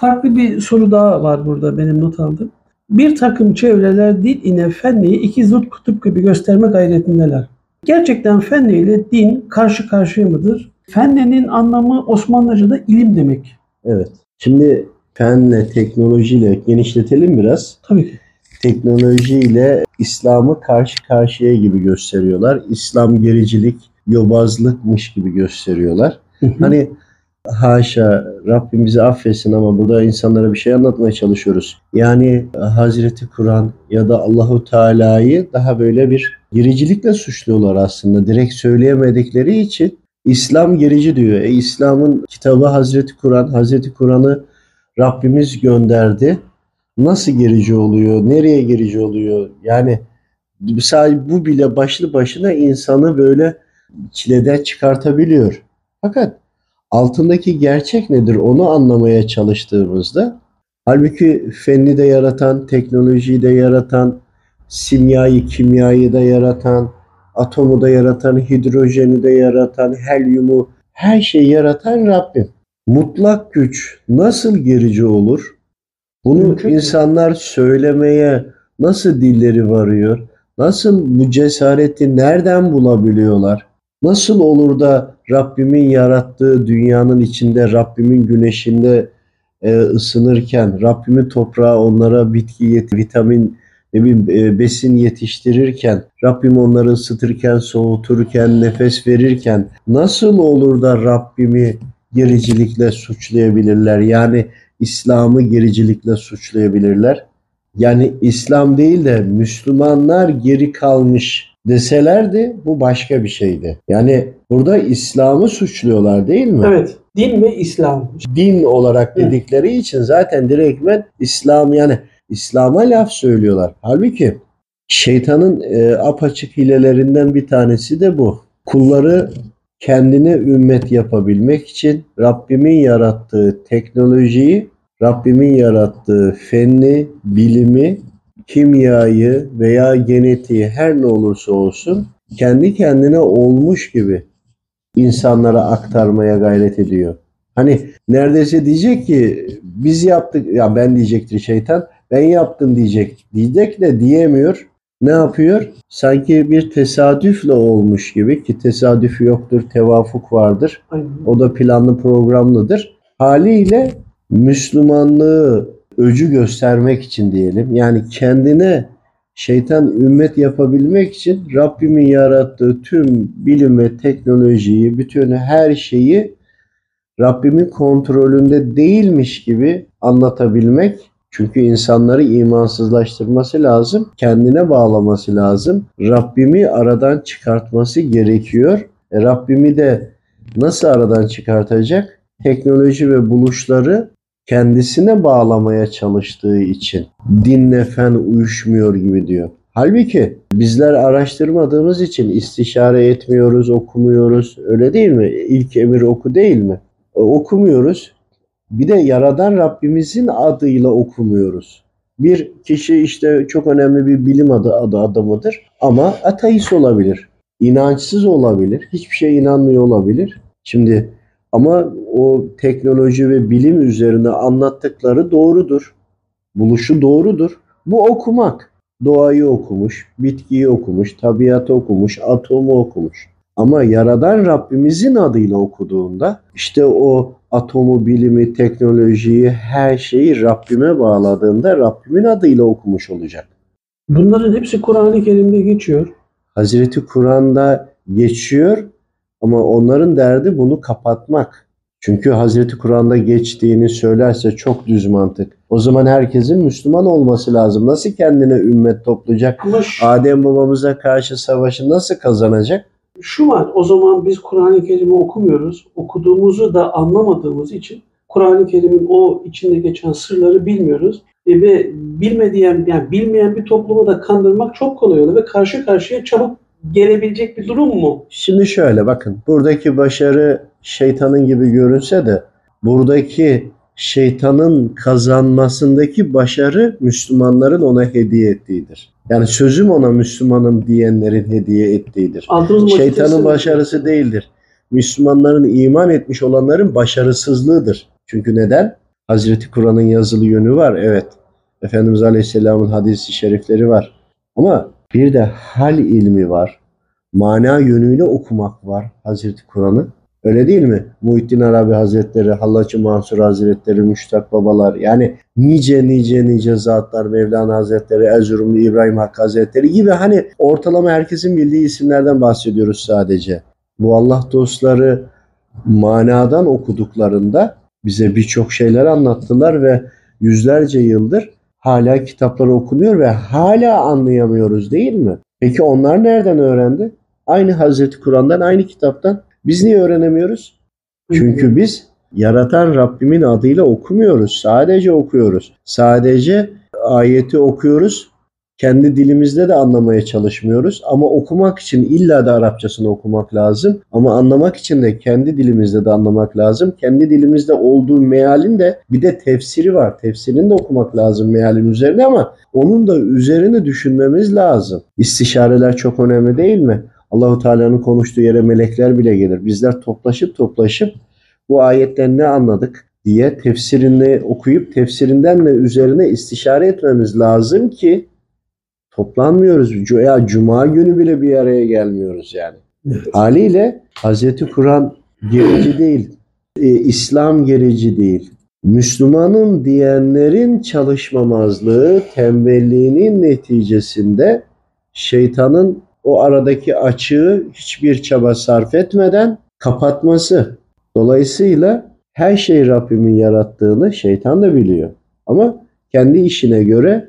Farklı bir soru daha var burada benim not aldığım. Bir takım çevreler din ile fenliği iki zıt kutup gibi gösterme gayretindeler. Gerçekten fenli ile din karşı karşıya mıdır? Fennenin anlamı Osmanlıca'da ilim demek. Evet. Şimdi fenle, teknolojiyle genişletelim biraz. Tabii ki. Teknolojiyle İslam'ı karşı karşıya gibi gösteriyorlar. İslam gericilik, yobazlıkmış gibi gösteriyorlar. Hani haşa Rabbim bizi affetsin ama burada insanlara bir şey anlatmaya çalışıyoruz. Yani Hazreti Kur'an ya da Allahu Teala'yı daha böyle bir gericilikle suçluyorlar aslında. Direkt söyleyemedikleri için İslam gerici diyor. E, İslam'ın kitabı Hazreti Kur'an. Hazreti Kur'an'ı Rabbimiz gönderdi. Nasıl gerici oluyor? Nereye gerici oluyor? Yani sadece bu bile başlı başına insanı böyle çileden çıkartabiliyor. Fakat altındaki gerçek nedir onu anlamaya çalıştığımızda halbuki fenni de yaratan, teknolojiyi de yaratan, simyayı, kimyayı da yaratan, atomu da yaratan, hidrojeni de yaratan, helyumu, her şeyi yaratan Rabbim. Mutlak güç nasıl gerici olur? Bunu Mümkün insanlar söylemeye nasıl dilleri varıyor? Nasıl bu cesareti nereden bulabiliyorlar? Nasıl olur da Rabbimin yarattığı dünyanın içinde, Rabbimin güneşinde e, ısınırken, Rabbimin toprağı onlara bitki, yet- vitamin, ne bileyim, e, besin yetiştirirken, Rabbim onları ısıtırken, soğuturken, nefes verirken nasıl olur da Rabbimi gericilikle suçlayabilirler? Yani İslam'ı gericilikle suçlayabilirler. Yani İslam değil de Müslümanlar geri kalmış deselerdi bu başka bir şeydi. Yani burada İslam'ı suçluyorlar değil mi? Evet. Din ve İslam. Din olarak dedikleri için zaten direktmen İslam yani İslam'a laf söylüyorlar. Halbuki şeytanın e, apaçık hilelerinden bir tanesi de bu. Kulları kendine ümmet yapabilmek için Rabbimin yarattığı teknolojiyi, Rabbimin yarattığı fenni, bilimi, kimyayı veya genetiği her ne olursa olsun kendi kendine olmuş gibi insanlara aktarmaya gayret ediyor. Hani neredeyse diyecek ki biz yaptık ya ben diyecektir şeytan ben yaptım diyecek diyecek de diyemiyor. Ne yapıyor? Sanki bir tesadüfle olmuş gibi ki tesadüf yoktur, tevafuk vardır. O da planlı programlıdır. Haliyle Müslümanlığı öcü göstermek için diyelim. Yani kendine şeytan ümmet yapabilmek için Rabbimin yarattığı tüm bilim ve teknolojiyi, bütün her şeyi Rabbimin kontrolünde değilmiş gibi anlatabilmek. Çünkü insanları imansızlaştırması lazım, kendine bağlaması lazım. Rabbimi aradan çıkartması gerekiyor. E, Rabbimi de nasıl aradan çıkartacak? Teknoloji ve buluşları kendisine bağlamaya çalıştığı için dinle fen uyuşmuyor gibi diyor. Halbuki bizler araştırmadığımız için istişare etmiyoruz, okumuyoruz. Öyle değil mi? İlk emir oku değil mi? E, okumuyoruz. Bir de Yaradan Rabbimizin adıyla okumuyoruz. Bir kişi işte çok önemli bir bilim adı, adı adamıdır ama ateist olabilir, inançsız olabilir, hiçbir şeye inanmıyor olabilir. Şimdi ama o teknoloji ve bilim üzerine anlattıkları doğrudur. Buluşu doğrudur. Bu okumak. Doğayı okumuş, bitkiyi okumuş, tabiatı okumuş, atomu okumuş. Ama Yaradan Rabbimizin adıyla okuduğunda işte o atomu, bilimi, teknolojiyi, her şeyi Rabbime bağladığında Rabbimin adıyla okumuş olacak. Bunların hepsi Kur'an-ı Kerim'de geçiyor. Hazreti Kur'an'da geçiyor ama onların derdi bunu kapatmak. Çünkü Hazreti Kur'an'da geçtiğini söylerse çok düz mantık. O zaman herkesin Müslüman olması lazım. Nasıl kendine ümmet toplayacak? Şu, Adem babamıza karşı savaşı nasıl kazanacak? şu var. O zaman biz Kur'an-ı Kerim'i okumuyoruz. Okuduğumuzu da anlamadığımız için Kur'an-ı Kerim'in o içinde geçen sırları bilmiyoruz. E, ve bilmediğim yani bilmeyen bir toplumu da kandırmak çok kolay oluyor ve karşı karşıya çabuk gelebilecek bir durum mu? Şimdi şöyle bakın. Buradaki başarı şeytanın gibi görünse de buradaki şeytanın kazanmasındaki başarı Müslümanların ona hediye ettiğidir. Yani sözüm ona Müslümanım diyenlerin hediye ettiğidir. Vakit Şeytanın başarısı değildir. Müslümanların iman etmiş olanların başarısızlığıdır. Çünkü neden? Hazreti Kur'an'ın yazılı yönü var. Evet. Efendimiz Aleyhisselam'ın hadisi şerifleri var. Ama bir de hal ilmi var. Mana yönüyle okumak var Hazreti Kur'an'ı. Öyle değil mi? Muhittin Arabi Hazretleri, Hallacı Mansur Hazretleri, Müştak Babalar yani nice nice nice zatlar Mevlana Hazretleri, Erzurumlu İbrahim Hakkı Hazretleri gibi hani ortalama herkesin bildiği isimlerden bahsediyoruz sadece. Bu Allah dostları manadan okuduklarında bize birçok şeyler anlattılar ve yüzlerce yıldır hala kitapları okunuyor ve hala anlayamıyoruz değil mi? Peki onlar nereden öğrendi? Aynı Hazreti Kur'an'dan, aynı kitaptan. Biz niye öğrenemiyoruz? Çünkü biz yaratan Rabbimin adıyla okumuyoruz. Sadece okuyoruz. Sadece ayeti okuyoruz. Kendi dilimizde de anlamaya çalışmıyoruz. Ama okumak için illa da Arapçasını okumak lazım. Ama anlamak için de kendi dilimizde de anlamak lazım. Kendi dilimizde olduğu mealin de bir de tefsiri var. Tefsirini de okumak lazım mealin üzerine ama onun da üzerine düşünmemiz lazım. İstişareler çok önemli değil mi? Allahu Teala'nın konuştuğu yere melekler bile gelir. Bizler toplaşıp toplaşıp bu ayetten ne anladık diye tefsirini okuyup tefsirinden de üzerine istişare etmemiz lazım ki toplanmıyoruz. Ya cuma günü bile bir araya gelmiyoruz yani. Evet. Haliyle Hazreti Kur'an gerici değil. e, İslam gerici değil. Müslümanın diyenlerin çalışmamazlığı, tembelliğinin neticesinde şeytanın o aradaki açığı hiçbir çaba sarf etmeden kapatması. Dolayısıyla her şey Rabbimin yarattığını şeytan da biliyor. Ama kendi işine göre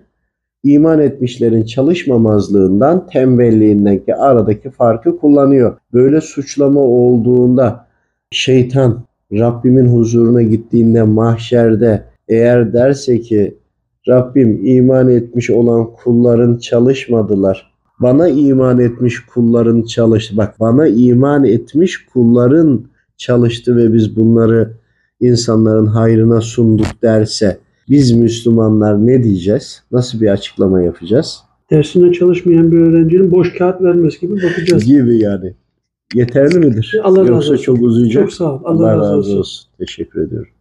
iman etmişlerin çalışmamazlığından, tembelliğindeki aradaki farkı kullanıyor. Böyle suçlama olduğunda şeytan Rabbimin huzuruna gittiğinde mahşerde eğer derse ki Rabbim iman etmiş olan kulların çalışmadılar. Bana iman etmiş kulların çalıştı. Bak bana iman etmiş kulların çalıştı ve biz bunları insanların hayrına sunduk derse biz Müslümanlar ne diyeceğiz? Nasıl bir açıklama yapacağız? Dersine çalışmayan bir öğrencinin boş kağıt vermesi gibi bakacağız. Gibi yani. Yeterli midir? Allah razı Yoksa olsun. çok uzayacak. Çok sağ ol. Allah, razı olsun. Teşekkür ediyorum.